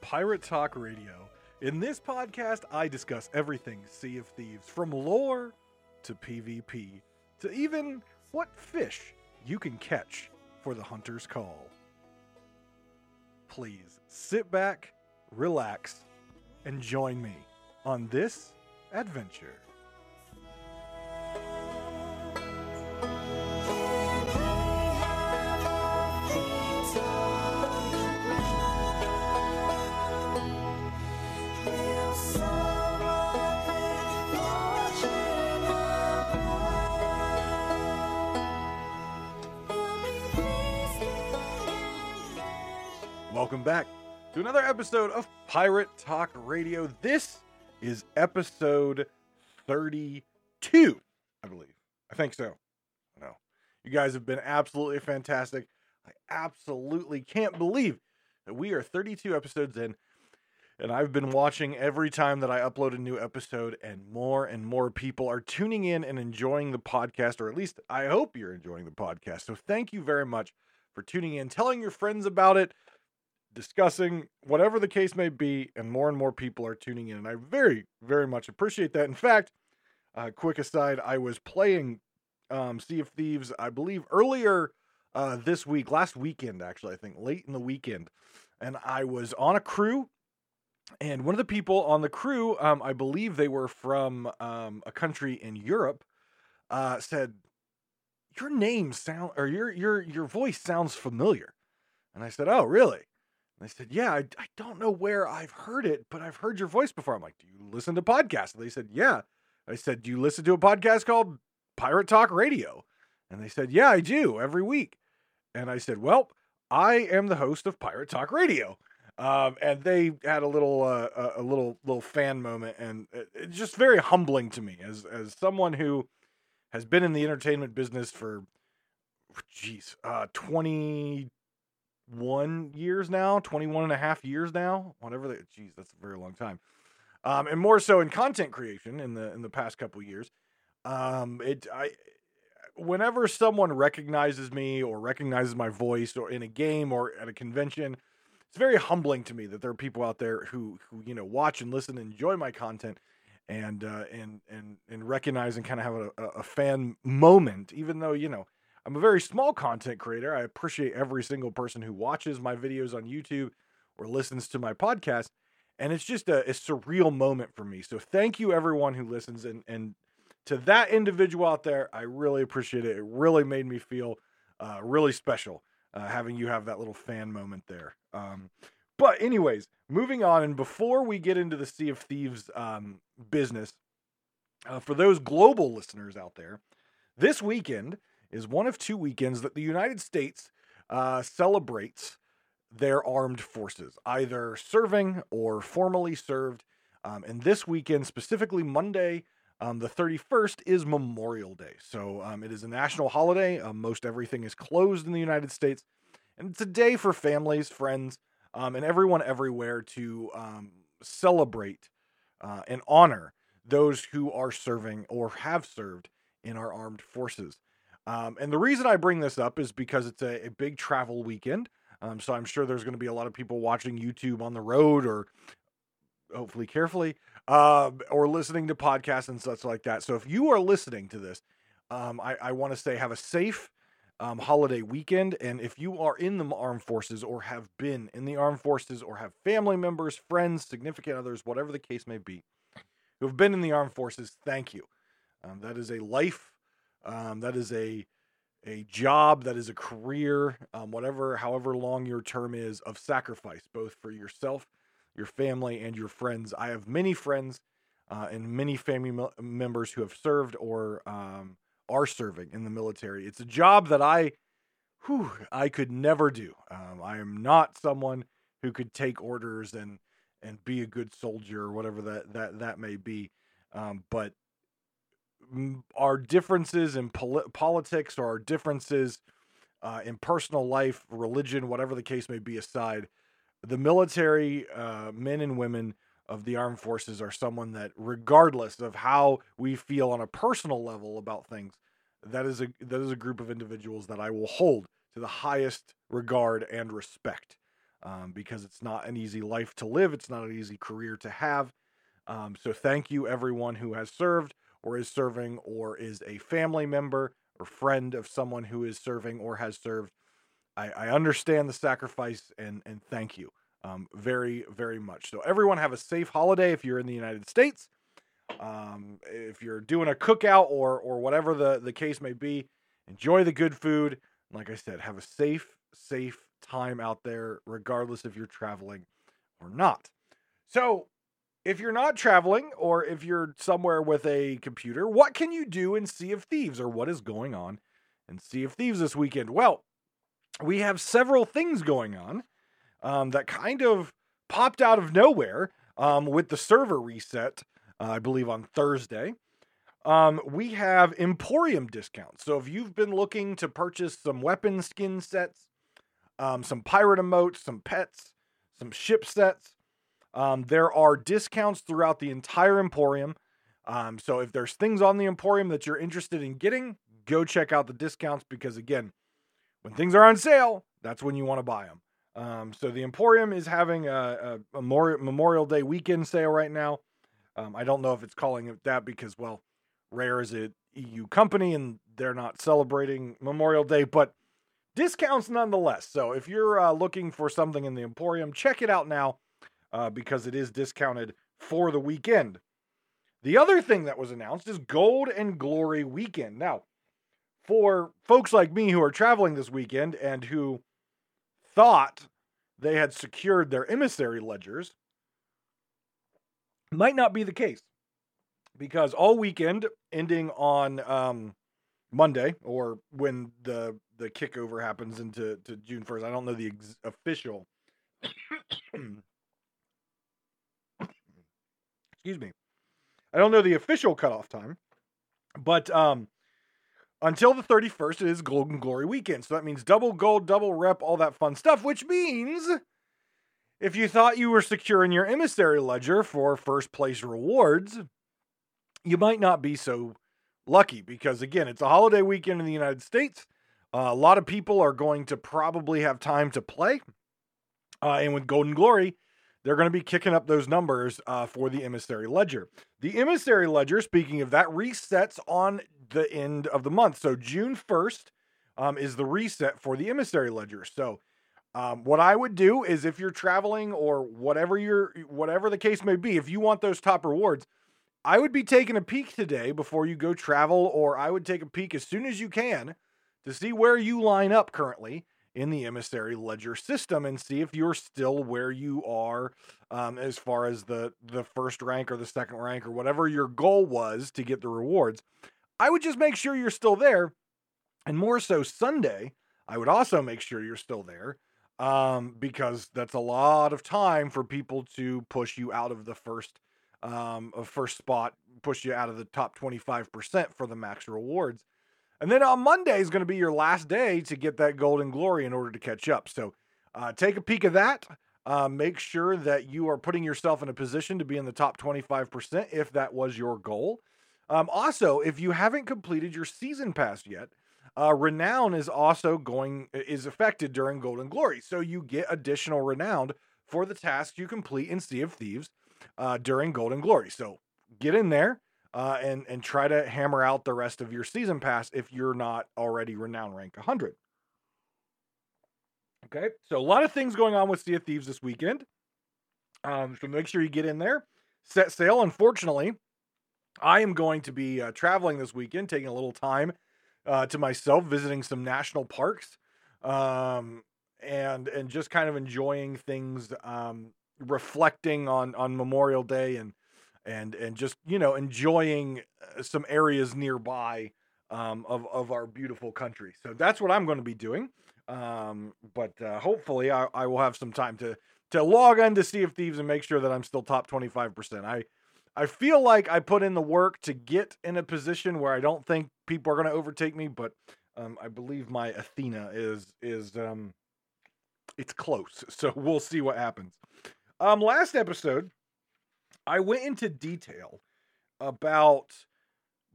Pirate Talk Radio. In this podcast, I discuss everything Sea of Thieves, from lore to PvP to even what fish you can catch for the Hunter's Call. Please sit back, relax, and join me on this adventure. Welcome back to another episode of Pirate Talk Radio. This is episode 32, I believe. I think so. No. You guys have been absolutely fantastic. I absolutely can't believe that we are 32 episodes in and I've been watching every time that I upload a new episode, and more and more people are tuning in and enjoying the podcast, or at least I hope you're enjoying the podcast. So thank you very much for tuning in, telling your friends about it, discussing whatever the case may be, and more and more people are tuning in. And I very, very much appreciate that. In fact, uh, quick aside, I was playing um, Sea of Thieves, I believe, earlier uh, this week, last weekend, actually, I think, late in the weekend. And I was on a crew and one of the people on the crew, um, I believe they were from um, a country in Europe, uh, said, "Your name sound or your your your voice sounds familiar," and I said, "Oh, really?" They said, "Yeah, I, I don't know where I've heard it, but I've heard your voice before." I'm like, "Do you listen to podcasts?" And they said, "Yeah." I said, "Do you listen to a podcast called Pirate Talk Radio?" And they said, "Yeah, I do every week." And I said, "Well, I am the host of Pirate Talk Radio." Um, and they had a little uh, a little little fan moment, and it's just very humbling to me as as someone who has been in the entertainment business for, geez, uh, 21 years now, 21 and a half years now, whatever they, geez, that's a very long time. Um, and more so in content creation in the in the past couple years. Um, it I whenever someone recognizes me or recognizes my voice or in a game or at a convention, it's very humbling to me that there are people out there who who you know watch and listen and enjoy my content and uh, and and and recognize and kind of have a, a fan moment even though you know i'm a very small content creator. I appreciate every single person who watches my videos on youtube or listens to my podcast and it's just a, a surreal moment for me. So thank you everyone who listens and and to that individual out there i really appreciate it. It really made me feel uh, really special uh, having you have that little fan moment there. Um, but anyways, moving on, and before we get into the Sea of Thieves um, business, uh, for those global listeners out there, this weekend is one of two weekends that the United States uh, celebrates their armed forces, either serving or formally served. Um, and this weekend, specifically Monday, um, the 31st is Memorial Day. So um, it is a national holiday. Um, most everything is closed in the United States. And it's a day for families, friends, um, and everyone everywhere to um, celebrate uh, and honor those who are serving or have served in our armed forces. Um, and the reason I bring this up is because it's a, a big travel weekend. so I'm sure there's going to be a lot of people watching YouTube on the road or hopefully carefully, uh, or listening to podcasts and such like that. So if you are listening to this, um, I, I want to say have a safe um, holiday weekend. And if you are in the armed forces or have been in the armed forces or have family members, friends, significant others, whatever the case may be, who have been in the armed forces, thank you. Um, that is a life. Um, that is a a job. That is a career. Um, whatever, however long your term is of sacrifice, both for yourself your family, and your friends. I have many friends uh, and many family members who have served or um, are serving in the military. It's a job that I, whew, I could never do. Um, I am not someone who could take orders and and be a good soldier or whatever that that that may be. Um, but our differences in pol- politics or our differences uh, in personal life, religion, whatever the case may be aside, the military uh, men and women of the armed forces are someone that regardless of how we feel on a personal level about things that is a that is a group of individuals that I will hold to the highest regard and respect um, because it's not an easy life to live. It's not an easy career to have. Um, so thank you, everyone who has served or is serving or is a family member or friend of someone who is serving or has served. I, I understand the sacrifice and and thank you um, very very much. So everyone have a safe holiday if you're in the United States. Um, if you're doing a cookout or or whatever the the case may be, enjoy the good food. Like I said, have a safe safe time out there, regardless if you're traveling or not. So if you're not traveling or if you're somewhere with a computer, what can you do in Sea of Thieves or what is going on in Sea of Thieves this weekend? Well, we have several things going on um, that kind of popped out of nowhere um, with the server reset, uh, I believe on Thursday. Um, we have Emporium discounts. So if you've been looking to purchase some weapon skin sets, um, some pirate emotes, some pets, some ship sets, um, there are discounts throughout the entire Emporium. Um, so if there's things on the Emporium that you're interested in getting, go check out the discounts because again, when things are on sale, that's when you want to buy them. Um, so the Emporium is having a, a, Memorial Day weekend sale right now. Um, I don't know if it's calling it that because, well, Rare is a EU company and they're not celebrating Memorial Day, but discounts nonetheless. So if you're uh, looking for something in the Emporium, check it out now uh, because it is discounted for the weekend. The other thing that was announced is Gold and Glory Weekend. Now, for folks like me who are traveling this weekend and who thought they had secured their emissary ledgers, might not be the case because all weekend ending on um, Monday or when the the kickover happens into to June 1st. I don't know the ex- official excuse me. I don't know the official cutoff time, but um, until the 31st, it is Golden Glory weekend. So that means double gold, double rep, all that fun stuff, which means if you thought you were securing your emissary ledger for first place rewards, you might not be so lucky because, again, it's a holiday weekend in the United States. Uh, a lot of people are going to probably have time to play. Uh, and with Golden Glory, they're going to be kicking up those numbers uh, for the emissary ledger. The emissary ledger, speaking of that, resets on the end of the month. So June 1st um, is the reset for the emissary ledger. So um, what I would do is if you're traveling or whatever your whatever the case may be, if you want those top rewards, I would be taking a peek today before you go travel, or I would take a peek as soon as you can to see where you line up currently in the emissary ledger system and see if you're still where you are um, as far as the the first rank or the second rank or whatever your goal was to get the rewards. I would just make sure you're still there and more so sunday i would also make sure you're still there um, because that's a lot of time for people to push you out of the first um, first spot push you out of the top 25% for the max rewards and then on Monday is going to be your last day to get that golden glory in order to catch up. So uh, take a peek of that. Uh, make sure that you are putting yourself in a position to be in the top 25% if that was your goal. Um, also, if you haven't completed your season pass yet, uh, renown is also going is affected during Golden Glory, so you get additional renown for the tasks you complete in Sea of Thieves uh, during Golden Glory. So get in there, uh, and and try to hammer out the rest of your season pass if you're not already renown rank 100. Okay, so a lot of things going on with Sea of Thieves this weekend. Um, so make sure you get in there, set sail. Unfortunately, I am going to be uh, traveling this weekend, taking a little time uh, to myself, visiting some national parks, um, and and just kind of enjoying things, um, reflecting on on Memorial Day and and and just you know enjoying uh, some areas nearby um, of of our beautiful country. So that's what I'm going to be doing. Um, but uh, hopefully, I, I will have some time to to log on to Sea of Thieves and make sure that I'm still top 25%. I I feel like I put in the work to get in a position where I don't think people are going to overtake me, but um, I believe my Athena is is um, it's close. So we'll see what happens. Um, last episode, I went into detail about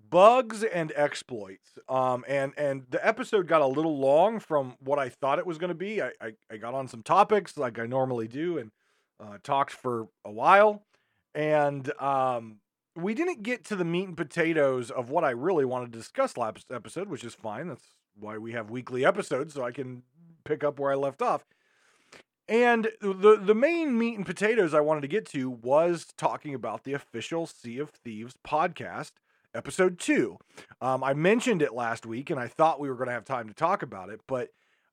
bugs and exploits. Um, and and the episode got a little long from what I thought it was going to be. I, I, I got on some topics like I normally do and uh, talked for a while, and um, we didn't get to the meat and potatoes of what I really wanted to discuss last episode, which is fine. That's why we have weekly episodes, so I can pick up where I left off. And the the main meat and potatoes I wanted to get to was talking about the official Sea of Thieves podcast episode two. Um, I mentioned it last week, and I thought we were going to have time to talk about it. But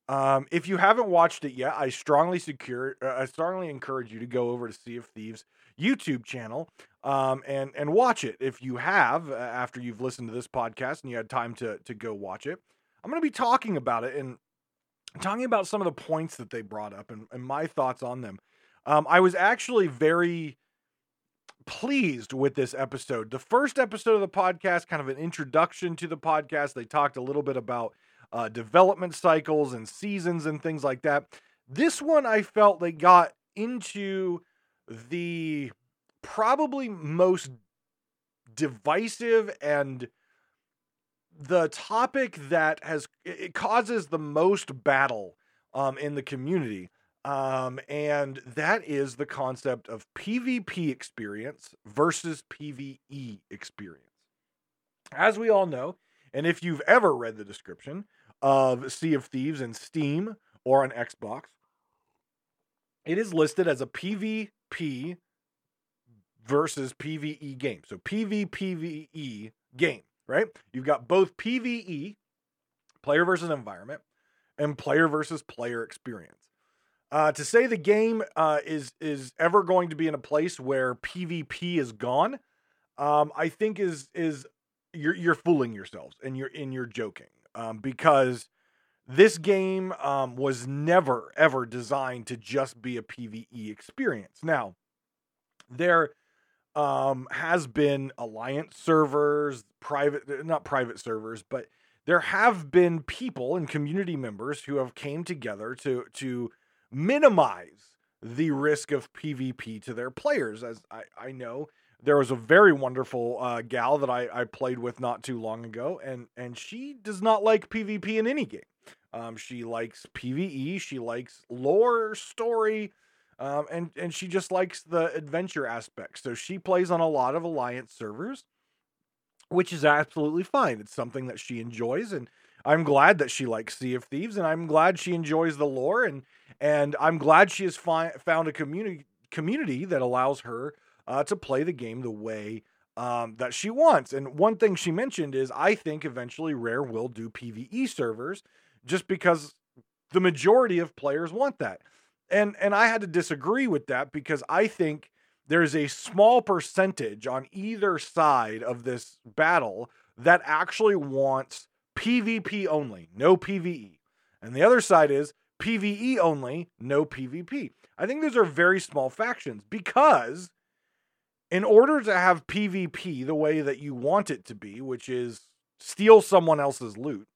um, if you haven't watched it yet, I strongly secure, uh, I strongly encourage you to go over to Sea of Thieves YouTube channel um, and and watch it. If you have, uh, after you've listened to this podcast and you had time to to go watch it, I'm going to be talking about it and talking about some of the points that they brought up and, and my thoughts on them. Um, I was actually very pleased with this episode. The first episode of the podcast, kind of an introduction to the podcast, they talked a little bit about uh, development cycles and seasons and things like that. This one, I felt they got into the probably most divisive and the topic that has it causes the most battle um, in the community um, and that is the concept of PvP experience versus PvE experience. As we all know, and if you've ever read the description of Sea of Thieves in Steam or on Xbox, it is listed as a PvP versus PvE game. So PvPvE game, right? You've got both PvE, player versus environment, and player versus player experience. Uh, to say the game uh, is is ever going to be in a place where PvP is gone, um, I think is is you're you're fooling yourselves and you're and you're joking um, because this game um, was never ever designed to just be a PVE experience. Now, there um, has been alliance servers, private not private servers, but there have been people and community members who have came together to to minimize the risk of PvP to their players. As I, I know, there was a very wonderful uh, gal that I, I played with not too long ago, and and she does not like PvP in any game. Um, she likes PVE. She likes lore, story, um, and and she just likes the adventure aspect. So she plays on a lot of alliance servers, which is absolutely fine. It's something that she enjoys, and I'm glad that she likes Sea of Thieves, and I'm glad she enjoys the lore, and and I'm glad she has fi- found a community community that allows her uh, to play the game the way um, that she wants. And one thing she mentioned is I think eventually Rare will do PVE servers, just because the majority of players want that. And and I had to disagree with that because I think there's a small percentage on either side of this battle that actually wants PvP only, no PvE. And the other side is PvE only, no PvP. I think those are very small factions because in order to have PvP the way that you want it to be, which is steal someone else's loot,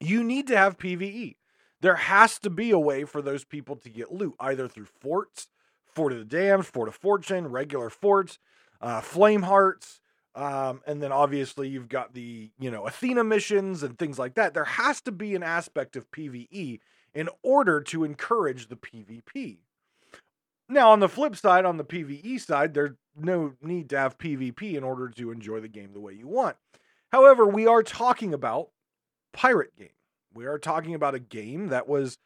you need to have PvE. There has to be a way for those people to get loot, either through forts, Fort of the Damned, Fort of Fortune, regular forts, uh, flame hearts, um, and then obviously you've got the you know Athena missions and things like that. There has to be an aspect of PVE in order to encourage the PvP. Now, on the flip side, on the PvE side, there's no need to have PvP in order to enjoy the game the way you want. However, we are talking about pirate game. We are talking about a game that was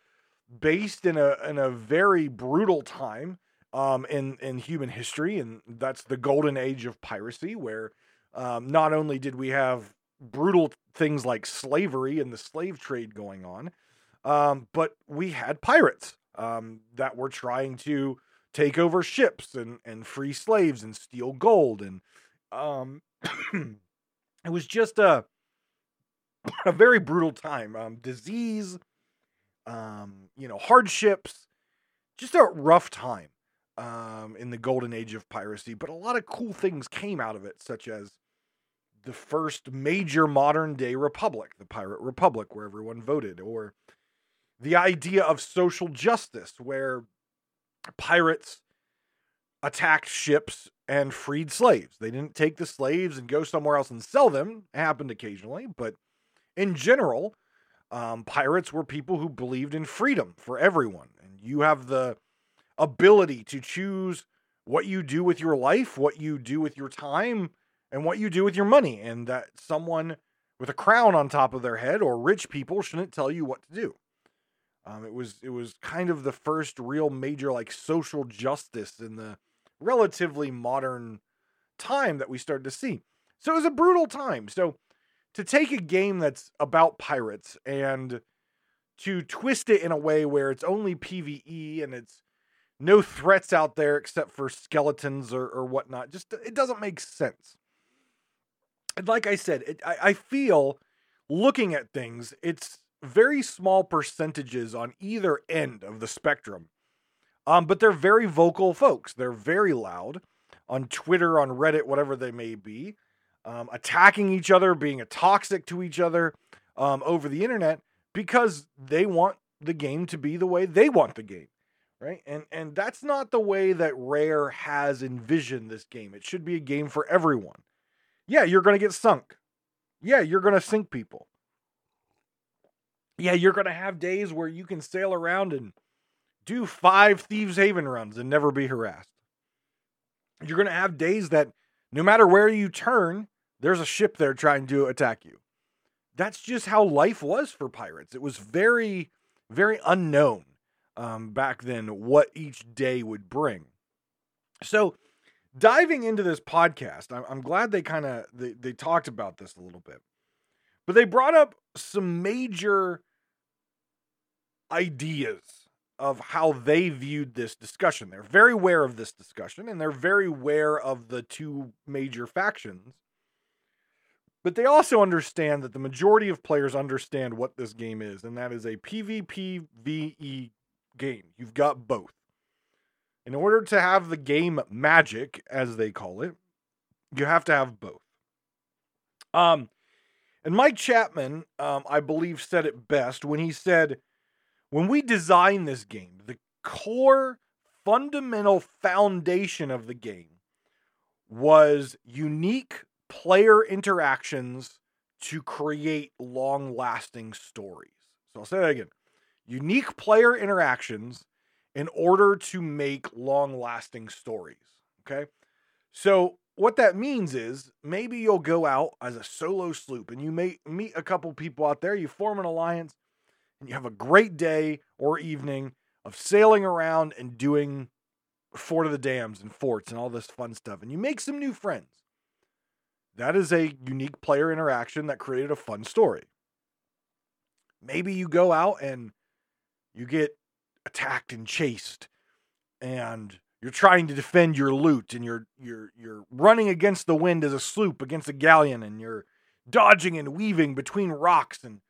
based in a in a very brutal time um, in in human history, and that's the golden age of piracy, where um, not only did we have brutal things like slavery and the slave trade going on, um, but we had pirates um, that were trying to take over ships and, and free slaves and steal gold. And um, it was just a, a very brutal time. Um, disease, um, you know, hardships, just a rough time um, in the golden age of piracy. But a lot of cool things came out of it, such as the first major modern day republic, the Pirate Republic, where everyone voted, or the idea of social justice, where pirates attacked ships and freed slaves. They didn't take the slaves and go somewhere else and sell them. It happened occasionally, but in general, um, pirates were people who believed in freedom for everyone. And you have the ability to choose what you do with your life, what you do with your time, and what you do with your money. And that someone with a crown on top of their head or rich people shouldn't tell you what to do. Um, it was it was kind of the first real major like social justice in the relatively modern time that we started to see. So it was a brutal time. So to take a game that's about pirates and to twist it in a way where it's only PVE and it's no threats out there except for skeletons or, or whatnot, just it doesn't make sense. And like I said, it, I, I feel looking at things, it's very small percentages on either end of the spectrum. Um, but they're very vocal folks. They're very loud on Twitter, on Reddit, whatever they may be um, attacking each other, being a toxic to each other um, over the internet because they want the game to be the way they want the game, right? And and that's not the way that Rare has envisioned this game. It should be a game for everyone. Yeah, you're going to get sunk. Yeah, you're going to sink people. Yeah, you're going to have days where you can sail around and do five Thieves Haven runs and never be harassed. You're going to have days that no matter where you turn, there's a ship there trying to attack you. That's just how life was for pirates. It was very, very unknown um, back then what each day would bring. So, diving into this podcast, I'm, I'm glad they kind of they, they talked about this a little bit, but they brought up some major ideas of how they viewed this discussion. They're very aware of this discussion and they're very aware of the two major factions. But they also understand that the majority of players understand what this game is, and that is a PvPvE game. You've got both. In order to have the game magic, as they call it, you have to have both. Um, and Mike Chapman, um, I believe, said it best when he said, when we designed this game, the core fundamental foundation of the game was unique player interactions to create long lasting stories. So I'll say that again unique player interactions in order to make long lasting stories. Okay. So what that means is maybe you'll go out as a solo sloop and you may meet a couple people out there, you form an alliance, and you have a great day or evening of sailing around and doing Fort of the Dams and forts and all this fun stuff. And you make some new friends. That is a unique player interaction that created a fun story. Maybe you go out and you get attacked and chased and you're trying to defend your loot and you're you're you're running against the wind as a sloop against a galleon and you're dodging and weaving between rocks and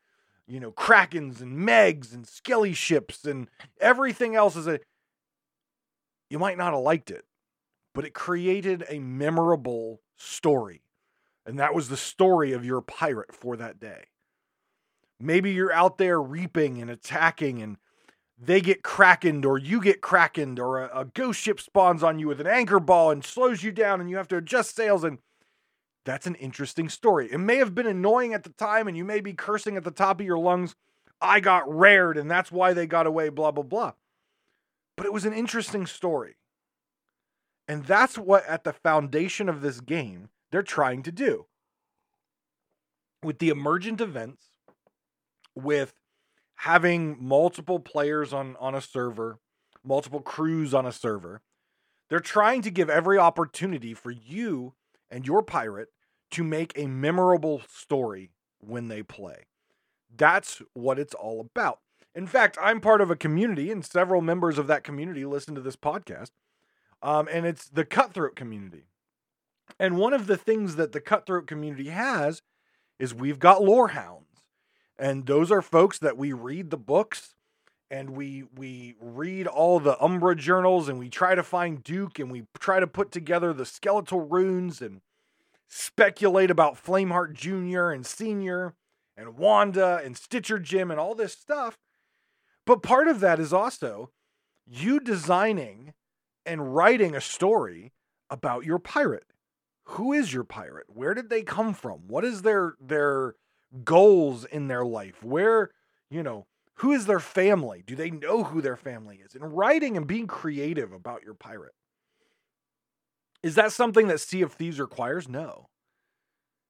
you know, Krakens and Megs and Skelly ships and everything else is a. You might not have liked it, but it created a memorable story. And that was the story of your pirate for that day. Maybe you're out there reaping and attacking and they get krakened or you get krakened or a, a, ghost ship spawns on you with an anchor ball and slows you down and you have to adjust sails and that's an interesting story. It may have been annoying at the time, and you may be cursing at the top of your lungs, I got rared, and that's why they got away, blah, blah, blah. But it was an interesting story. And that's what, at the foundation of this game, they're trying to do. With the emergent events, with having multiple players on, on a server, multiple crews on a server, they're trying to give every opportunity for you and your pirate to make a memorable story when they play. That's what it's all about. In fact, I'm part of a community, and several members of that community listen to this podcast. Um, and it's the cutthroat community. And one of the things that the cutthroat community has is we've got lore hounds. And those are folks that we read the books and we we read all the Umbra journals and we try to find Duke and we try to put together the skeletal runes and speculate about Flameheart Jr. and Senior and Wanda and Stitcher Jim and all this stuff. But part of that is also you designing and writing a story about your pirate. Who is your pirate? Where did they come from? What is their their goals in their life? Where, you know, who is their family? Do they know who their family is? And writing and being creative about your pirate. Is that something that Sea of Thieves requires? No.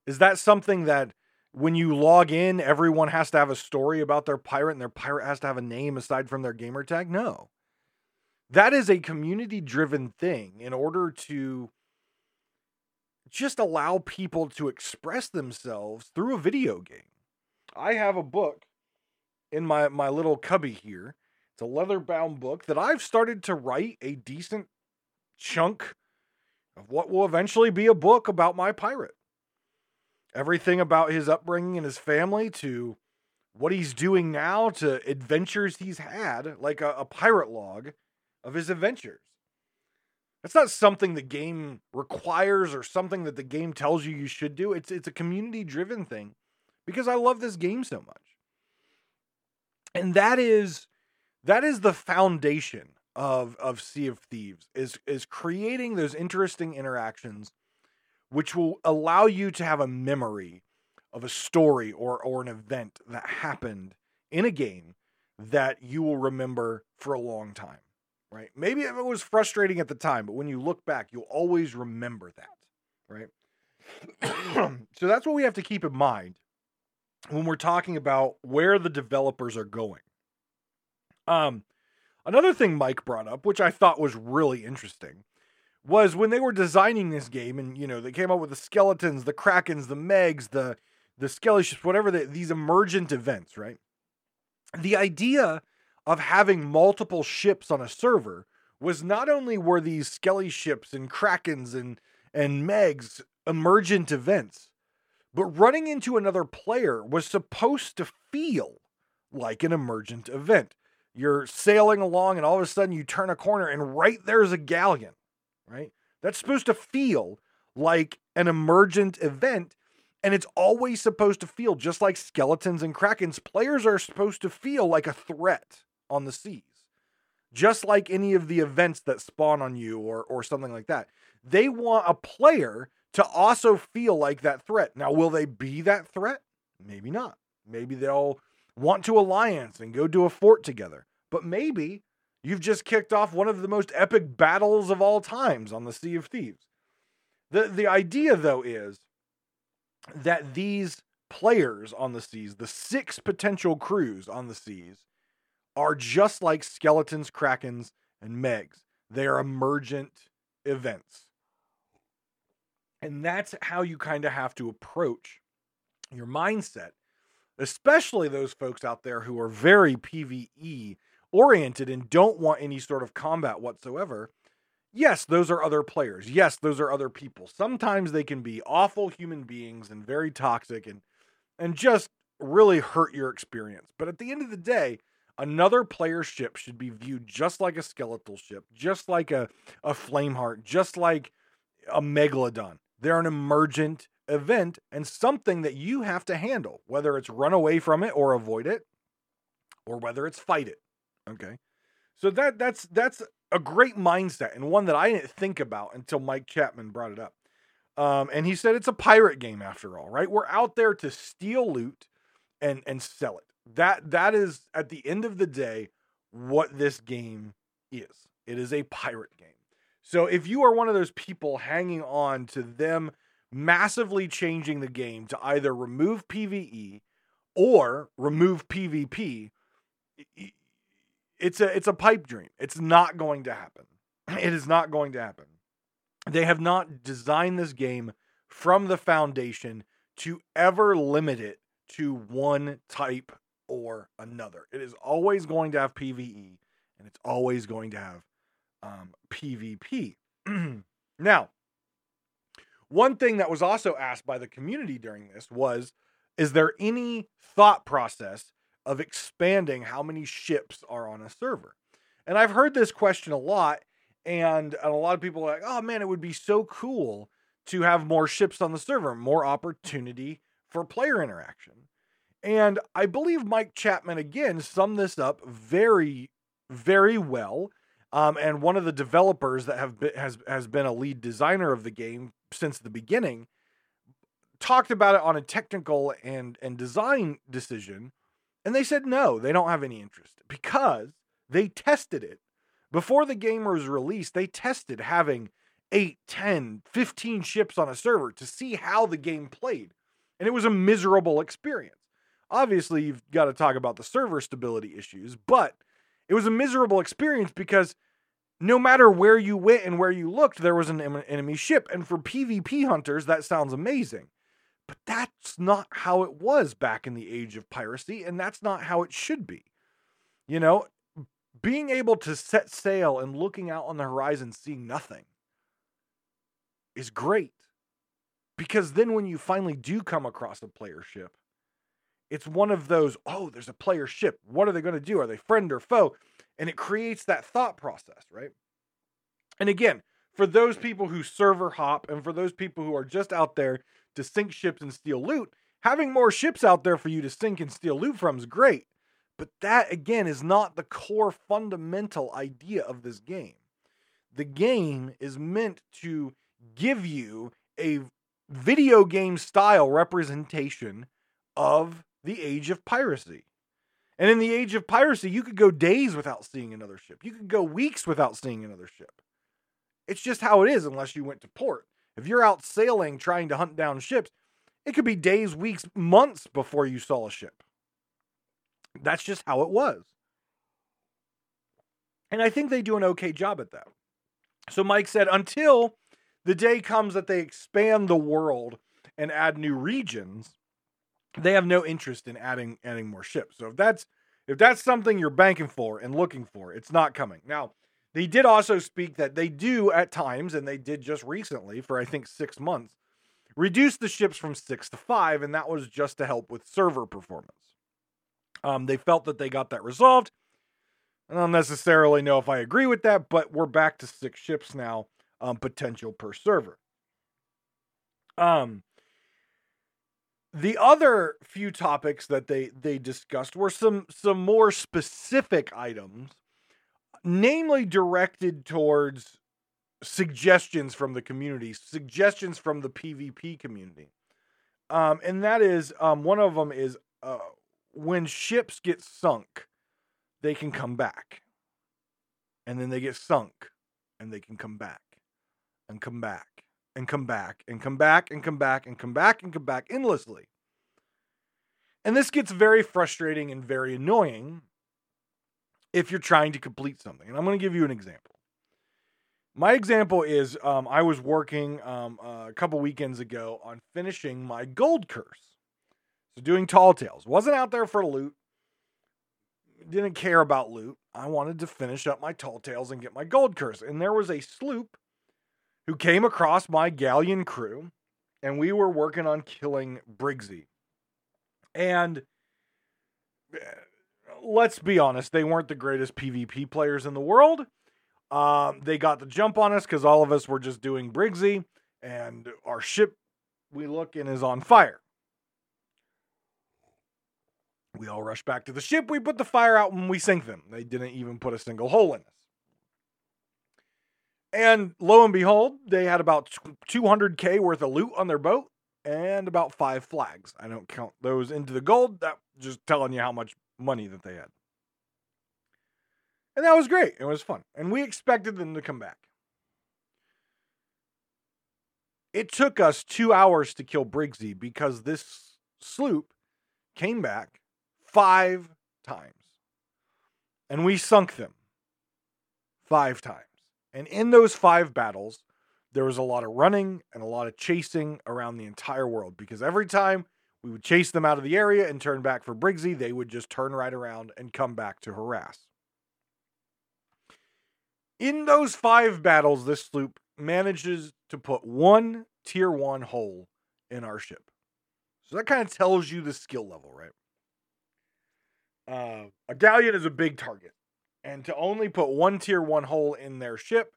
Is that something that when you log in, everyone has to have a story about their pirate and their pirate has to have a name aside from their gamer tag? No. That is a community driven thing in order to just allow people to express themselves through a video game. I have a book in my, my little cubby here. It's a leather bound book that I've started to write a decent chunk of what will eventually be a book about my pirate. Everything about his upbringing and his family to what he's doing now to adventures he's had, like a, a pirate log of his adventures. That's not something the game requires or something that the game tells you you should do. It's it's a community driven thing because I love this game so much. And that is that is the foundation of of Sea of Thieves is is creating those interesting interactions which will allow you to have a memory of a story or or an event that happened in a game that you will remember for a long time right? Maybe it was frustrating at the time, but when you look back, you'll always remember that, right? so that's what we have to keep in mind when we're talking about where the developers are going. Um, another thing Mike brought up, which I thought was really interesting, was when they were designing this game, and you know they came up with the skeletons, the krakens, the megs, the the skelly ships, whatever the, these emergent events, right? The idea of having multiple ships on a server was not only were these skelly ships and krakens and and megs emergent events, but running into another player was supposed to feel like an emergent event. You're sailing along and all of a sudden you turn a corner and right there's a galleon, right? That's supposed to feel like an emergent event and it's always supposed to feel just like skeletons and krakens. Players are supposed to feel like a threat on the seas. Just like any of the events that spawn on you or or something like that. They want a player to also feel like that threat. Now, will they be that threat? Maybe not. Maybe they'll want to alliance and go do a fort together. But maybe you've just kicked off one of the most epic battles of all times on the Sea of Thieves. The the idea though is that these players on the seas, the six potential crews on the seas, are just like skeletons, krakens, and megs. They are emergent events. And that's how you kind of have to approach your mindset, especially those folks out there who are very PvE oriented and don't want any sort of combat whatsoever. Yes, those are other players. Yes, those are other people. Sometimes they can be awful human beings and very toxic and and just really hurt your experience. But at the end of the day, another player ship should be viewed just like a skeletal ship, just like a, a flameheart, just like a megalodon. They're an emergent event and something that you have to handle, whether it's run away from it or avoid it, or whether it's fight it. Okay. So that that's that's a great mindset and one that I didn't think about until Mike Chapman brought it up. Um, and he said it's a pirate game after all, right? We're out there to steal loot and and sell it that that is at the end of the day what this game is. It is a pirate game. So if you are one of those people hanging on to them massively changing the game to either remove PvE or remove PvP, it's a it's a pipe dream. It's not going to happen. It is not going to happen. They have not designed this game from the foundation to ever limit it to one type or another. It is always going to have PVE and it's always going to have um, PvP. now, one thing that was also asked by the community during this was Is there any thought process of expanding how many ships are on a server? And I've heard this question a lot, and, a lot of people are like, Oh man, it would be so cool to have more ships on the server, more opportunity for player interaction. And I believe Mike Chapman again summed this up very, very well Um, and one of the developers that have been, has has been a lead designer of the game since the beginning talked about it on a technical and and design decision and they said no they don't have any interest because they tested it. Before the game was released they tested having 8 10 15 ships on a server to see how the game played and it was a miserable experience. Obviously you've got to talk about the server stability issues but it was a miserable experience because no matter where you went and where you looked there was an enemy ship and for pvp hunters that sounds amazing but that's not how it was back in the age of piracy, and that's not how it should be. You know, being able to set sail and looking out on the horizon, seeing nothing is great. Because then when you finally do come across a player ship, it's one of those, oh, there's a player ship. What are they going to do? Are they friend or foe? And it creates that thought process, right? And again, for those people who server hop and for those people who are just out there to sink ships and steal loot, having more ships out there for you to sink and steal loot from is great. But that, again, is not the core fundamental idea of this game. The game is meant to give you a video game style representation of the age of piracy. And in the age of piracy, you could go days without seeing another ship. You could go weeks without seeing another ship. It's just how it is unless you went to port. If you're out sailing trying to hunt down ships, it could be days, weeks, months before you saw a ship. That's just how it was. And I think they do an okay job at that. So Mike said until the day comes that they expand the world and add new regions, they have no interest in adding adding more ships. So if that's if that's something you're banking for and looking for, it's not coming. Now, they did also speak that they do at times, and they did just recently for I think six months, reduce the ships from six to five, and that was just to help with server performance. Um, they felt that they got that resolved. I don't necessarily know if I agree with that, but we're back to six ships now, um, potential per server. Um, the other few topics that they they discussed were some some more specific items namely directed towards suggestions from the community, suggestions from the PvP community. Um, and that is um, one of them is uh, when ships get sunk, they can come back. And then they get sunk and they can come back and come back and come back and come back and come back and come back and come back endlessly. And this gets very frustrating and very annoying if you're trying to complete something. And I'm going to give you an example. My example is um, I was working um, a couple weekends ago on finishing my gold curse. So doing tall tales. Wasn't out there for loot. Didn't care about loot. I wanted to finish up my tall tales and get my gold curse. And there was a sloop who came across my galleon crew, and we were working on killing Briggsy. And eh, let's be honest, they weren't the greatest PvP players in the world. Um, they got the jump on us because all of us were just doing Briggsy, and our ship we look in is on fire. We all rush back to the ship. We put the fire out and we sink them. They didn't even put a single hole in us. And lo and behold, they had about 200k worth of loot on their boat and about five flags. I don't count those into the gold. That just telling you how much money that they had. And that was great. It was fun. And we expected them to come back. It took us two hours to kill Briggsy because this sloop came back five times. And we sunk them five times. And in those five battles, there was a lot of running and a lot of chasing around the entire world because every time we would chase them out of the area and turn back for Briggsy. They would just turn right around and come back to harass. In those five battles, this sloop manages to put one tier one hole in our ship. So that kind of tells you the skill level, right? Uh, a galleon is a big target. And to only put one tier one hole in their ship,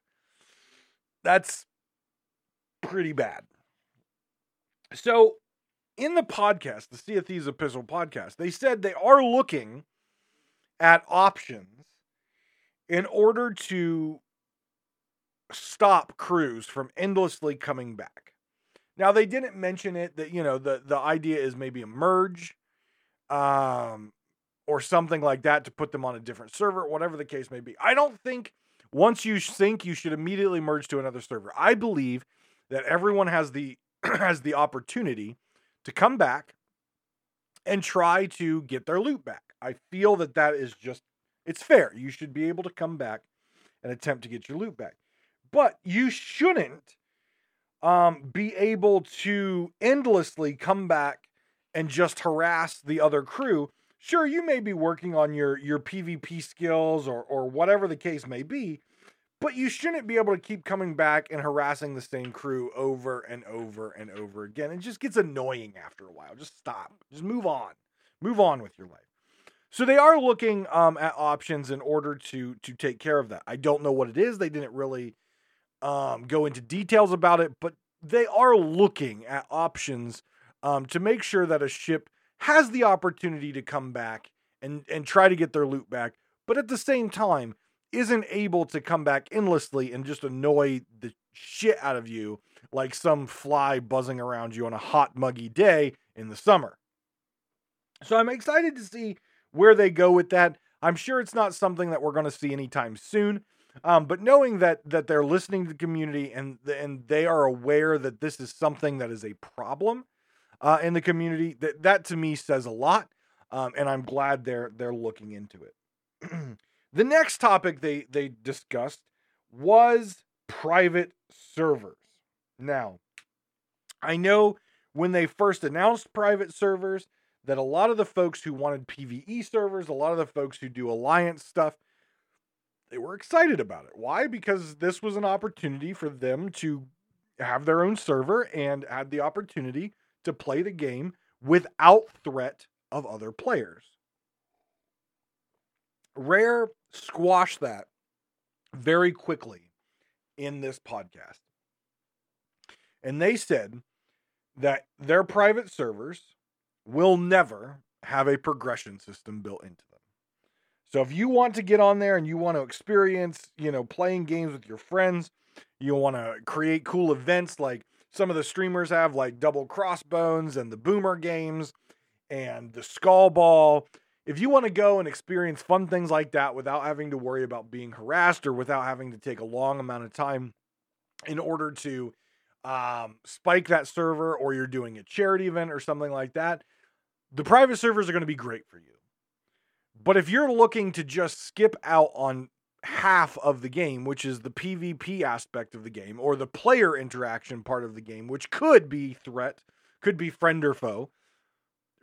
that's pretty bad. So in the podcast, the Sea of Thieves Epistle podcast, they said they are looking at options in order to stop crews from endlessly coming back. Now they didn't mention it that you know the the idea is maybe a merge um or something like that to put them on a different server, whatever the case may be. I don't think once you sink you should immediately merge to another server. I believe that everyone has the has the opportunity to come back and try to get their loot back. I feel that that is just it's fair. You should be able to come back and attempt to get your loot back. But you shouldn't um, be able to endlessly come back and just harass the other crew. Sure, you may be working on your your PvP skills or or whatever the case may be, but you shouldn't be able to keep coming back and harassing the same crew over and over and over again. It just gets annoying after a while. Just stop. Just move on. Move on with your life. So they are looking um, at options in order to to take care of that. I don't know what it is. They didn't really um, go into details about it, but they are looking at options um, to make sure that a ship has the opportunity to come back and and try to get their loot back, but at the same time isn't able to come back endlessly and just annoy the shit out of you like some fly buzzing around you on a hot muggy day in the summer. So I'm excited to see where they go with that. I'm sure it's not something that we're going to see anytime soon. Um, but knowing that that they're listening to the community and and they are aware that this is something that is a problem uh, in the community, that that to me says a lot. Um, and I'm glad they're they're looking into it. the next topic they they discussed was private servers. Now, I know when they first announced private servers, that a lot of the folks who wanted PvE servers, a lot of the folks who do alliance stuff, they were excited about it. Why? Because this was an opportunity for them to have their own server and had the opportunity to play the game without threat of other players. Rare squashed that very quickly in this podcast. And they said that their private servers will never have a progression system built into them. So if you want to get on there and you want to experience, you know, playing games with your friends, you want to create cool events like some of the streamers have, like Double Crossbones and the Boomer games and the Skull Ball. If you want to go and experience fun things like that without having to worry about being harassed or without having to take a long amount of time in order to um, spike that server or you're doing a charity event or something like that, the private servers are going to be great for you. But if you're looking to just skip out on half of the game, which is the PvP aspect of the game, or the player interaction part of the game, which could be threat, could be friend or foe,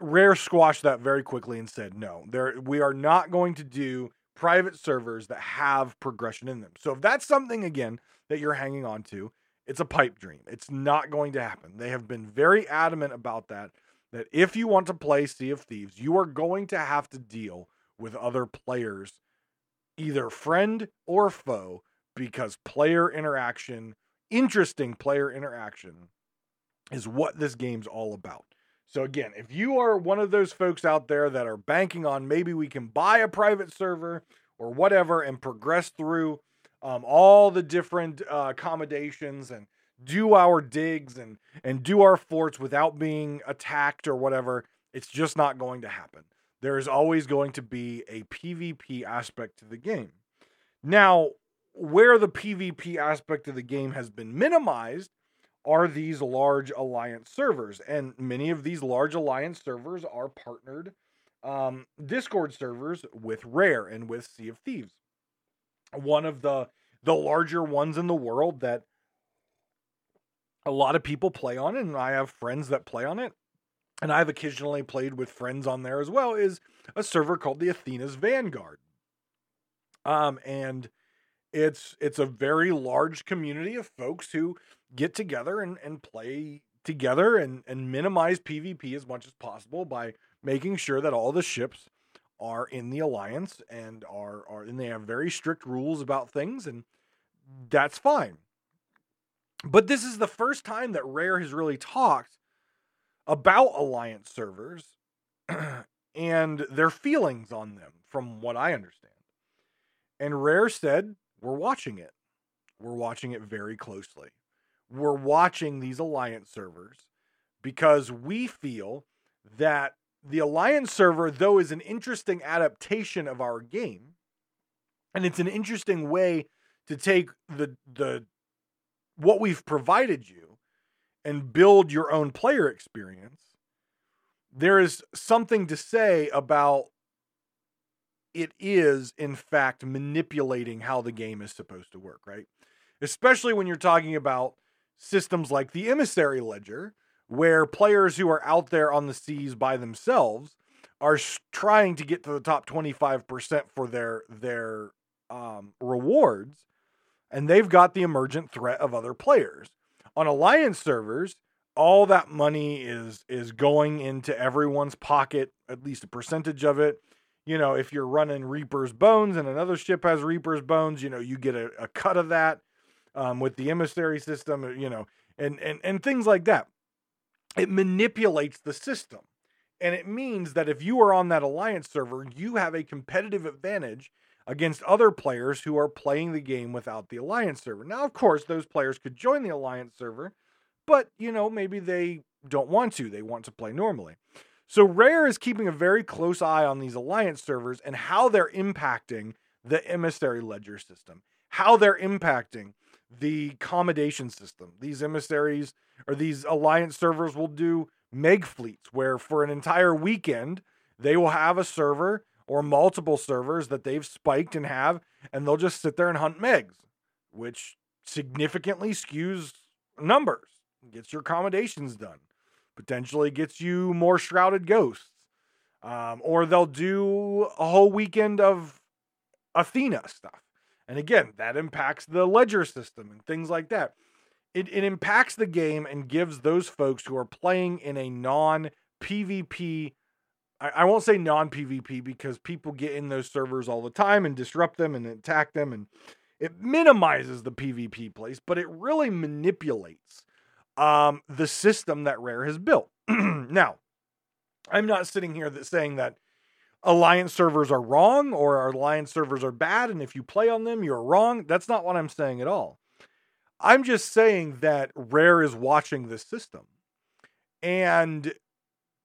Rare squashed that very quickly and said, no, there we are not going to do private servers that have progression in them. So if that's something again that you're hanging on to, it's a pipe dream. It's not going to happen. They have been very adamant about that that if you want to play Sea of Thieves, you are going to have to deal with other players, either friend or foe, because player interaction, interesting player interaction, is what this game's all about. So, again, if you are one of those folks out there that are banking on maybe we can buy a private server or whatever and progress through um, all the different uh, accommodations and do our digs and and do our forts without being attacked or whatever it's just not going to happen there is always going to be a pvp aspect to the game now where the pvp aspect of the game has been minimized are these large alliance servers and many of these large alliance servers are partnered um, discord servers with rare and with sea of thieves one of the the larger ones in the world that a lot of people play on and I have friends that play on it. And I've occasionally played with friends on there as well, is a server called the Athena's Vanguard. Um, and it's it's a very large community of folks who get together and, and play together and, and minimize PvP as much as possible by making sure that all the ships are in the alliance and are are and they have very strict rules about things and that's fine. But this is the first time that Rare has really talked about Alliance servers and their feelings on them, from what I understand. And Rare said, We're watching it. We're watching it very closely. We're watching these alliance servers because we feel that the alliance server, though, is an interesting adaptation of our game, and it's an interesting way to take the the what we've provided you and build your own player experience. There is something to say about it is in fact manipulating how the game is supposed to work, right? Especially when you're talking about systems like the emissary ledger where players who are out there on the seas by themselves are trying to get to the top 25% for their their um, rewards and they've got the emergent threat of other players on alliance servers all that money is is going into everyone's pocket at least a percentage of it you know if you're running reaper's bones and another ship has reaper's bones you know you get a, a cut of that um, with the emissary system you know and and and things like that it manipulates the system. And it means that if you are on that alliance server, you have a competitive advantage against other players who are playing the game without the alliance server. Now, of course, those players could join the alliance server, but you know, maybe they don't want to. They want to play normally. So Rare is keeping a very close eye on these alliance servers and how they're impacting the emissary ledger system, how they're impacting the accommodation system. These emissaries or these alliance servers will do meg fleets where for an entire weekend they will have a server or multiple servers that they've spiked and have and they'll just sit there and hunt megs which significantly skews numbers gets your accommodations done potentially gets you more shrouded ghosts um, or they'll do a whole weekend of athena stuff and again that impacts the ledger system and things like that it, it impacts the game and gives those folks who are playing in a non PvP. I, I won't say non PvP because people get in those servers all the time and disrupt them and attack them, and it minimizes the PvP place, but it really manipulates um, the system that Rare has built. now, I'm not sitting here that saying that alliance servers are wrong or our alliance servers are bad, and if you play on them, you're wrong. That's not what I'm saying at all. I'm just saying that Rare is watching this system. And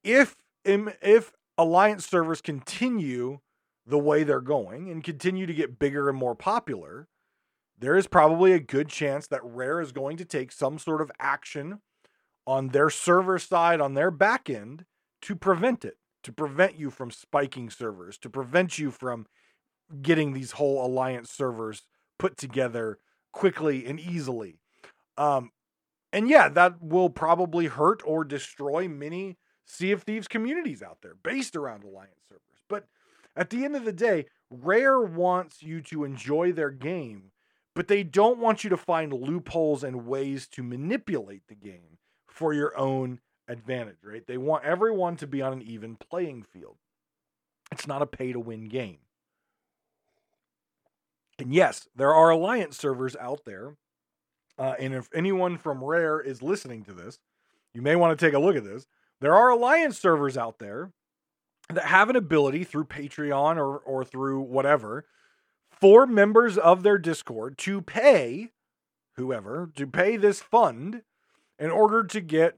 if if alliance servers continue the way they're going and continue to get bigger and more popular, there is probably a good chance that Rare is going to take some sort of action on their server side, on their back end, to prevent it, to prevent you from spiking servers, to prevent you from getting these whole alliance servers put together quickly and easily. Um, and yeah, that will probably hurt or destroy many Sea of Thieves communities out there based around Alliance servers. But at the end of the day, Rare wants you to enjoy their game, but they don't want you to find loopholes and ways to manipulate the game for your own advantage, right? They want everyone to be on an even playing field. It's not a pay to win game. And yes, there are alliance servers out there. Uh, and if anyone from Rare is listening to this, you may want to take a look at this. There are alliance servers out there that have an ability through Patreon or, or through whatever for members of their Discord to pay whoever to pay this fund in order to get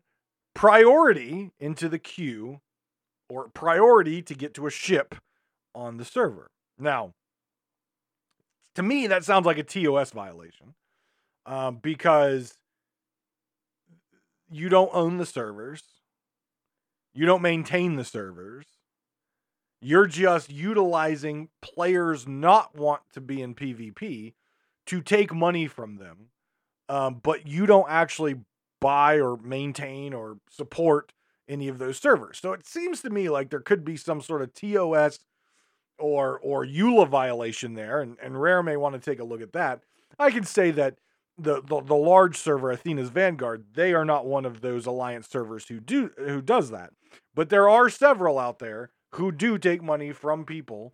priority into the queue or priority to get to a ship on the server. Now, to me, that sounds like a TOS violation um, because you don't own the servers, you don't maintain the servers. You're just utilizing players not want to be in PvP to take money from them, um, but you don't actually buy or maintain or support any of those servers. So it seems to me like there could be some sort of TOS or or EULA violation there, and, and Rare may want to take a look at that. I can say that the, the the large server Athena's Vanguard, they are not one of those alliance servers who do who does that. But there are several out there who do take money from people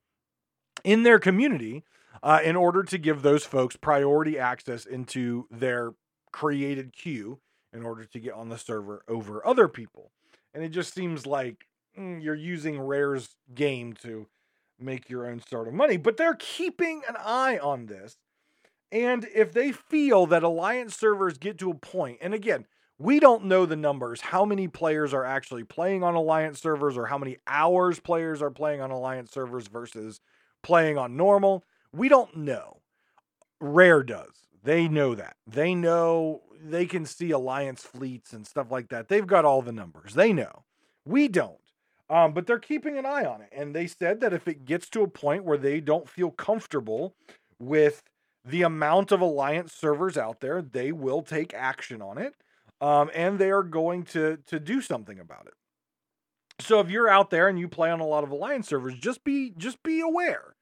in their community uh, in order to give those folks priority access into their created queue in order to get on the server over other people. And it just seems like mm, you're using Rare's game to make your own sort of money. But they're keeping an eye on this. And if they feel that Alliance servers get to a point, and again, we don't know the numbers, how many players are actually playing on Alliance servers or how many hours players are playing on Alliance servers versus playing on normal. We don't know. Rare does. They know that. They know they can see alliance fleets and stuff like that. They've got all the numbers. They know. We don't. Um, but they're keeping an eye on it. And they said that if it gets to a point where they don't feel comfortable with the amount of alliance servers out there, they will take action on it. Um, and they are going to to do something about it. So if you're out there and you play on a lot of alliance servers, just be just be aware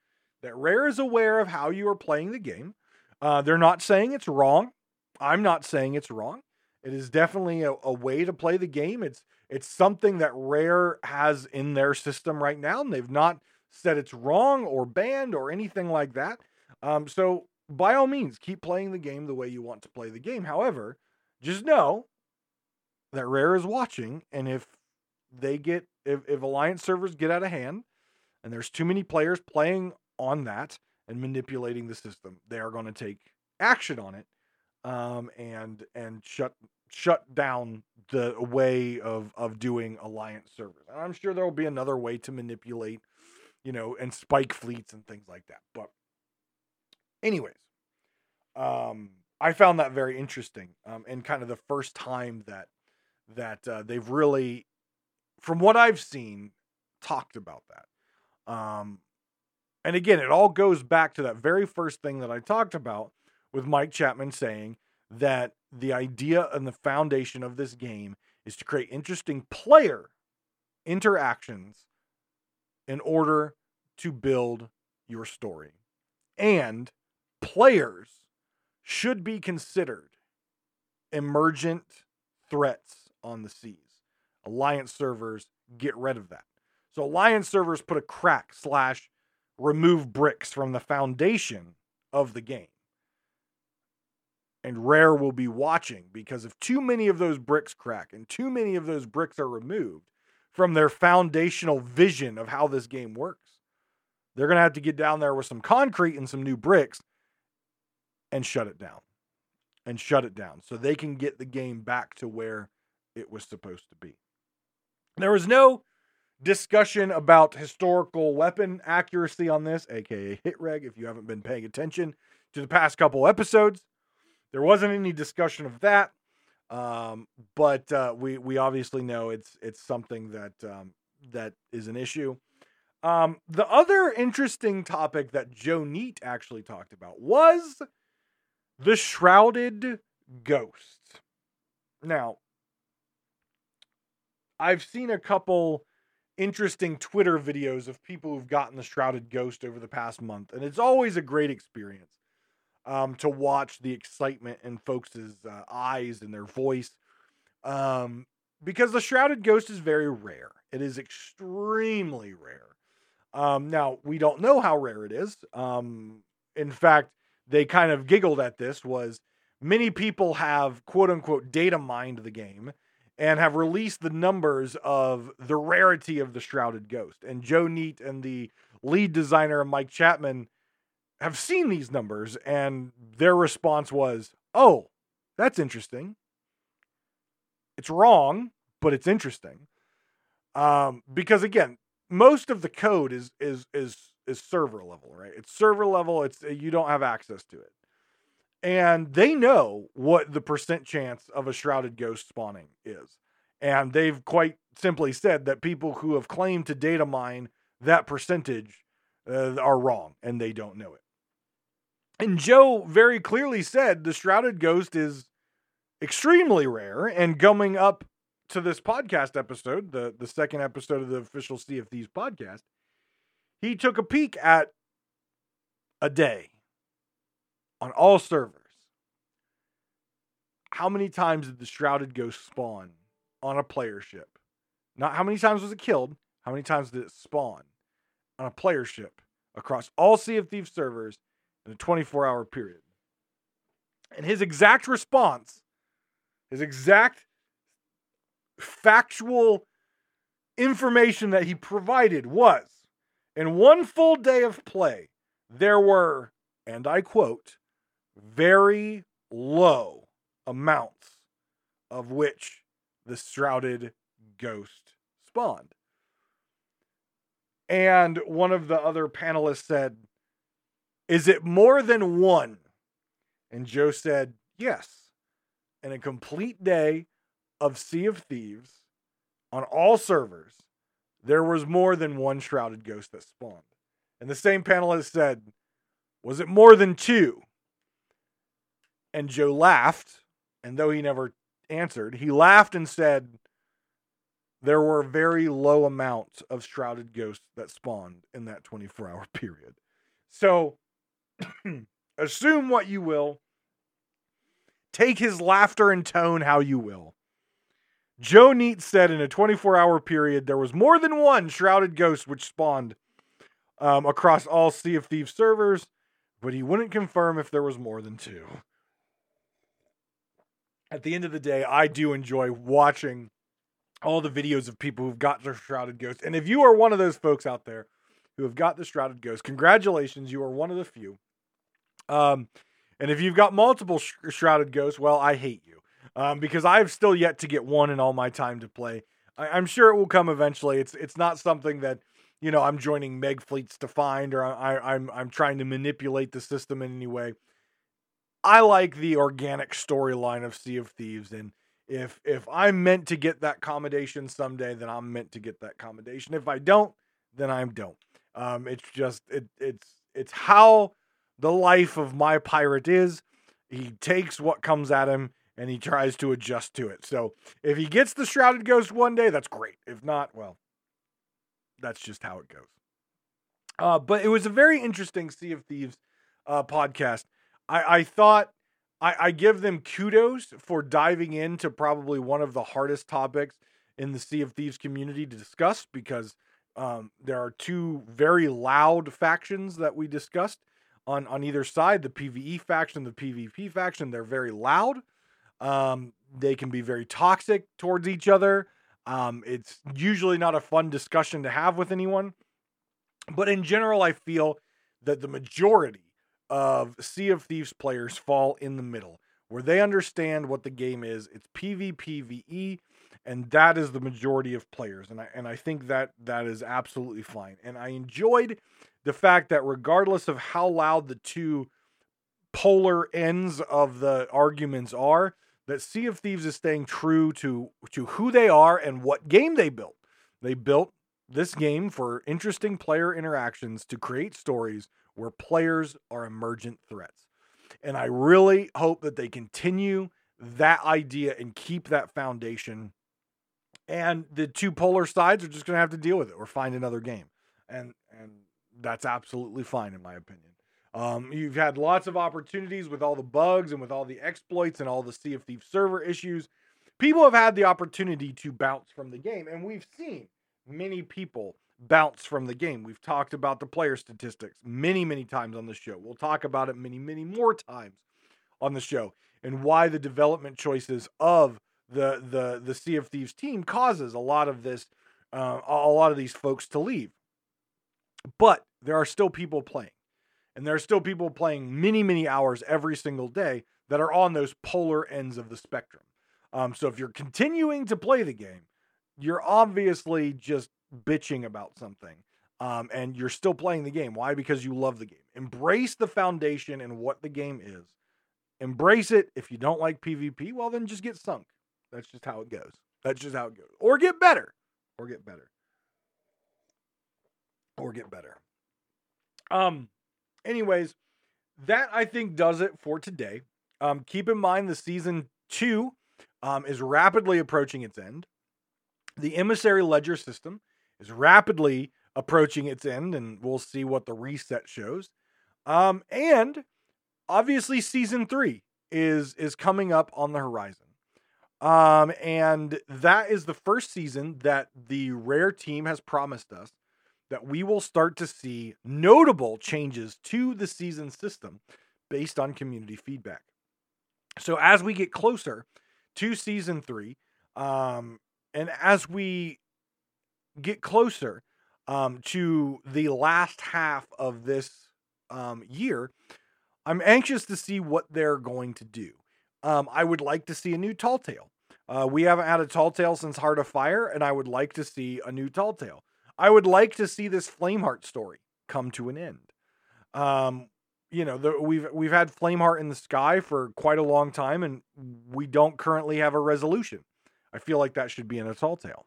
that Rare is aware of how you are playing the game. Uh, they're not saying it's wrong. I'm not saying it's wrong. It is definitely a, a, way to play the game. It's it's something that Rare has in their system right now, and they've not said it's wrong or banned or anything like that. Um, so by all means, keep playing the game the way you want to play the game. However, just know that Rare is watching, and if they get if, if Alliance servers get out of hand, and there's too many players playing on that, and manipulating the system. They are going to take action on it um, and and shut shut down the way of of doing alliance servers. And I'm sure there will be another way to manipulate, you know, and spike fleets and things like that. But anyways, um, I found that very interesting um, and kind of the first time that that uh, they've really, from what I've seen, talked about that. Um, and again, it all goes back to that very first thing that I talked about with Mike Chapman saying that the idea and the foundation of this game is to create interesting player interactions in order to build your story. And players should be considered emergent threats on the seas. Alliance servers get rid of that. So Alliance servers put a crack slash remove bricks from the foundation of the game. And Rare will be watching because if too many of those bricks crack and too many of those bricks are removed from their foundational vision of how this game works, they're going to have to get down there with some concrete and some new bricks and shut it down. And shut it down so they can get the game back to where it was supposed to be. There was no discussion about historical weapon accuracy on this, aka hit reg, if you haven't been paying attention to the past couple episodes. There wasn't any discussion of that. Um, but uh, we we obviously know it's it's something that um, that is an issue. Um, the other interesting topic that Joe Neate actually talked about was the shrouded ghost. Now, I've seen a couple interesting Twitter videos of people who've gotten the Shrouded Ghost over the past month, and it's always a great experience um, to watch the excitement in folks' uh, eyes and their voice. Um, because the Shrouded Ghost is very rare. It is extremely rare. Um, now, we don't know how rare it is. Um, in fact, they kind of giggled at this was many people have quote unquote data mined the game and have released the numbers of the rarity of the Shrouded Ghost. And Joe Neate and the lead designer, Mike Chapman, have seen these numbers, and their response was, Oh, that's interesting. It's wrong, but it's interesting. Um, because again, most of the code is is is is server level, right? It's server level. It's you don't have access to it and they know what the percent chance of a shrouded ghost spawning is. And they've quite simply said that people who have claimed to data mine that percentage uh, are wrong and they don't know it. And Joe very clearly said the shrouded ghost is extremely rare and coming up to this podcast episode, the, the second episode of the official Sea of Thieves podcast, he took a peek at a day on all servers. How many times did the Shrouded Ghost spawn on a player ship? Not how many times was it killed, how many times did it spawn on a player ship across all Sea of Thieves servers in a 24 hour period? And his exact response, his exact factual information that he provided was In one full day of play, there were, and I quote, very low amounts of which the shrouded ghost spawned. And one of the other panelists said, Is it more than one? And Joe said, Yes. In a complete day of Sea of Thieves on all servers, there was more than one shrouded ghost that spawned. And the same panelist said, Was it more than two? And Joe laughed, and though he never answered, he laughed and said, There were very low amounts of shrouded ghosts that spawned in that 24 hour period. So assume what you will, take his laughter and tone how you will. Joe Neate said in a 24 hour period, there was more than one shrouded ghost which spawned um, across all Sea of Thieves servers, but he wouldn't confirm if there was more than two. At the end of the day, I do enjoy watching all the videos of people who've got their shrouded ghost. And if you are one of those folks out there who have got the shrouded ghost, congratulations, you are one of the few. Um, and if you've got multiple sh- shrouded ghosts, well, I hate you um, because I've still yet to get one in all my time to play. I- am sure it will come eventually. It's it's not something that you know I'm joining meg fleets to find or I, I'm I'm trying to manipulate the system in any way. I like the organic storyline of Sea of Thieves, and if if I'm meant to get that commendation someday, then I'm meant to get that commendation. If I don't, then I don't. Um, it's just it it's it's how the life of my pirate is. He takes what comes at him and he tries to adjust to it. So if he gets the Shrouded Ghost one day, that's great. If not, well, that's just how it goes. Uh, but it was a very interesting Sea of Thieves uh, podcast. I, I thought I, I give them kudos for diving into probably one of the hardest topics in the Sea of Thieves community to discuss because um, there are two very loud factions that we discussed on on either side. The PVE faction, the PvP faction, they're very loud. Um, they can be very toxic towards each other. Um, it's usually not a fun discussion to have with anyone. But in general, I feel that the majority of Sea of Thieves players fall in the middle, where they understand what the game is. It's PvPvE, and that is the majority of players. And I and I think that that is absolutely fine. And I enjoyed the fact that regardless of how loud the two polar ends of the arguments are, that Sea of Thieves is staying true to to who they are and what game they built. They built this game for interesting player interactions to create stories where players are emergent threats. And I really hope that they continue that idea and keep that foundation. And the two polar sides are just going to have to deal with it or find another game. And and that's absolutely fine in my opinion. Um, you've had lots of opportunities with all the bugs and with all the exploits and all the Sea of Thieves server issues. People have had the opportunity to bounce from the game, and we've seen many people bounce from the game. We've talked about the player statistics many, many times on the show. We'll talk about it many, many more times on the show and why the development choices of the the the Sea of Thieves team causes a lot of this, uh, a lot of these folks to leave. But there are still people playing. And there are still people playing many, many hours every single day that are on those polar ends of the spectrum. Um, so if you're continuing to play the game, you're obviously just bitching about something. Um, and you're still playing the game. Why? Because you love the game. Embrace the foundation and what the game is. Embrace it. If you don't like PvP, well, then just get sunk. That's just how it goes. That's just how it goes. Or get better. Or get better. Or get better. Um, anyways, that I think does it for today. Um, keep in mind the season two um, is rapidly approaching its end. The emissary ledger system is rapidly approaching its end, and we'll see what the reset shows. Um, and obviously, season three is is coming up on the horizon. Um, and that is the first season that the Rare team has promised us that we will start to see notable changes to the season system based on community feedback. So as we get closer to season three, um, and as we get closer um, to the last half of this um, year, I'm anxious to see what they're going to do. Um, I would like to see a new Tall Tale. Uh, we haven't had a Tall Tale since Heart of Fire, and I would like to see a new Tall Tale. I would like to see this Flameheart story come to an end. Um, you know, the, we've we've had Flameheart in the sky for quite a long time, and we don't currently have a resolution. I feel like that should be in a Tall Tale.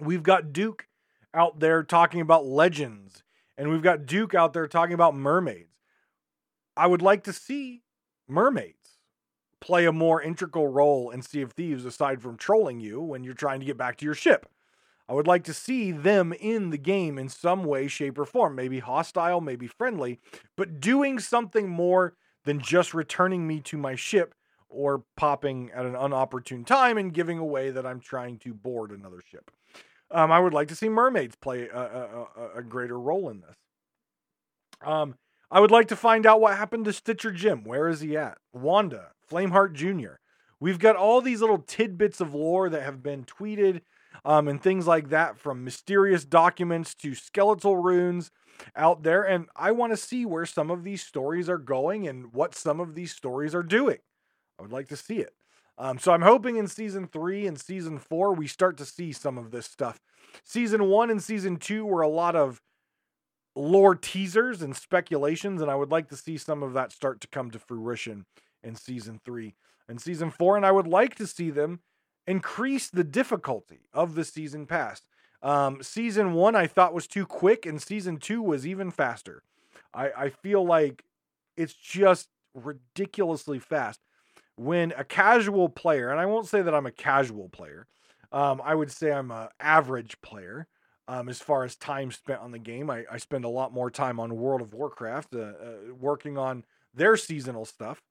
We've got Duke out there talking about legends, and we've got Duke out there talking about mermaids. I would like to see mermaids play a more integral role in Sea of Thieves aside from trolling you when you're trying to get back to your ship. I would like to see them in the game in some way, shape, or form. Maybe hostile, maybe friendly, but doing something more than just returning me to my ship or popping at an unopportune time and giving away that I'm trying to board another ship. Um, I would like to see mermaids play a, a, a greater role in this. Um, I would like to find out what happened to Stitcher Jim. Where is he at? Wanda, Flameheart Jr. We've got all these little tidbits of lore that have been tweeted um, and things like that from mysterious documents to skeletal runes out there. And I want to see where some of these stories are going and what some of these stories are doing. I would like to see it. Um, so I'm hoping in season three and season four, we start to see some of this stuff. Season one and season two were a lot of lore teasers and speculations, and I would like to see some of that start to come to fruition in season three and season four. And I would like to see them increase the difficulty of the season past. Um, season one I thought was too quick, and season two was even faster. I, I feel like it's just ridiculously fast. When a casual player, and I won't say that I'm a casual player, um, I would say I'm an average player um, as far as time spent on the game. I, I spend a lot more time on World of Warcraft, uh, uh, working on their seasonal stuff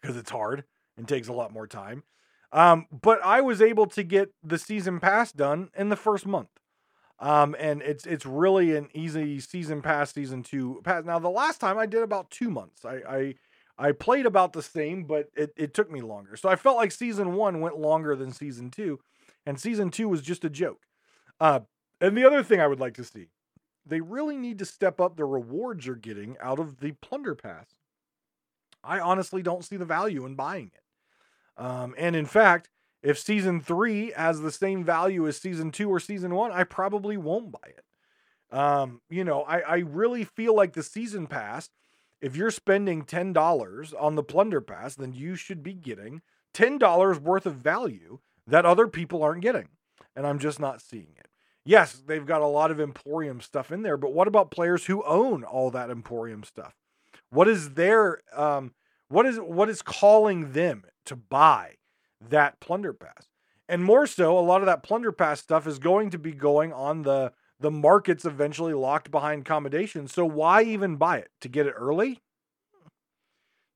because it's hard and takes a lot more time. Um, but I was able to get the season pass done in the first month. Um, and it's it's really an easy season pass, season two pass. Now the last time I did about two months. I I, I played about the same, but it, it took me longer. So I felt like season one went longer than season two, and season two was just a joke. Uh, and the other thing I would like to see, they really need to step up the rewards you're getting out of the plunder pass. I honestly don't see the value in buying it. Um, and in fact, if season three has the same value as season two or season one, I probably won't buy it. Um, you know, I, I really feel like the season pass, if you're spending $10 on the plunder pass, then you should be getting $10 worth of value that other people aren't getting. And I'm just not seeing it. Yes, they've got a lot of Emporium stuff in there, but what about players who own all that Emporium stuff? What is their um, what is what is calling them to buy that plunder pass? And more so, a lot of that plunder pass stuff is going to be going on the the markets eventually locked behind accommodation. So why even buy it? To get it early?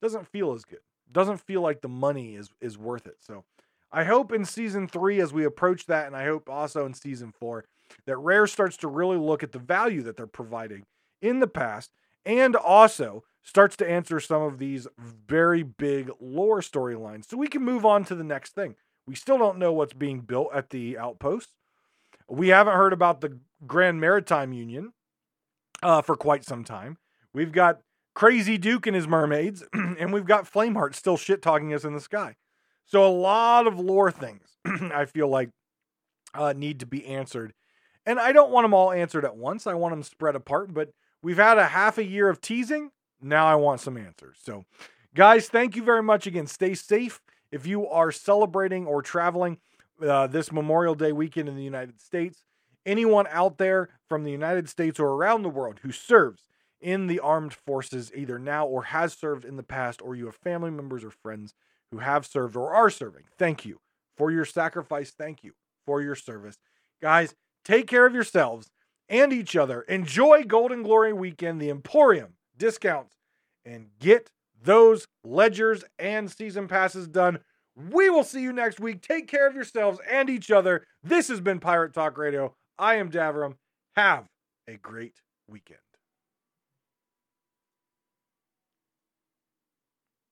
Doesn't feel as good. Doesn't feel like the money is is worth it. So I hope in season three, as we approach that, and I hope also in season four, that Rare starts to really look at the value that they're providing in the past and also starts to answer some of these very big lore storylines. So we can move on to the next thing. We still don't know what's being built at the outpost. We haven't heard about the Grand Maritime Union uh, for quite some time. We've got Crazy Duke and his mermaids, and we've got Flameheart still shit talking us in the sky. So a lot of lore things I feel like uh, need to be answered. And I don't want them all answered at once. I want them spread apart, but we've had a half a year of teasing. Now I want some answers. So, guys, thank you very much again. Stay safe. If you are celebrating or traveling uh, this Memorial Day weekend in the United States, anyone out there from the United States or around the world who serves in the armed forces, either now or has served in the past, or you have family members or friends who have served or are serving, thank you for your sacrifice. Thank you for your service. Guys, take care of yourselves and each other. Enjoy Gold and Glory weekend, the Emporium discounts, and get those ledgers and season passes done. We will see you next week. Take care of yourselves and each other. This has been Pirate Talk Radio. I am Davrim. Have a great weekend.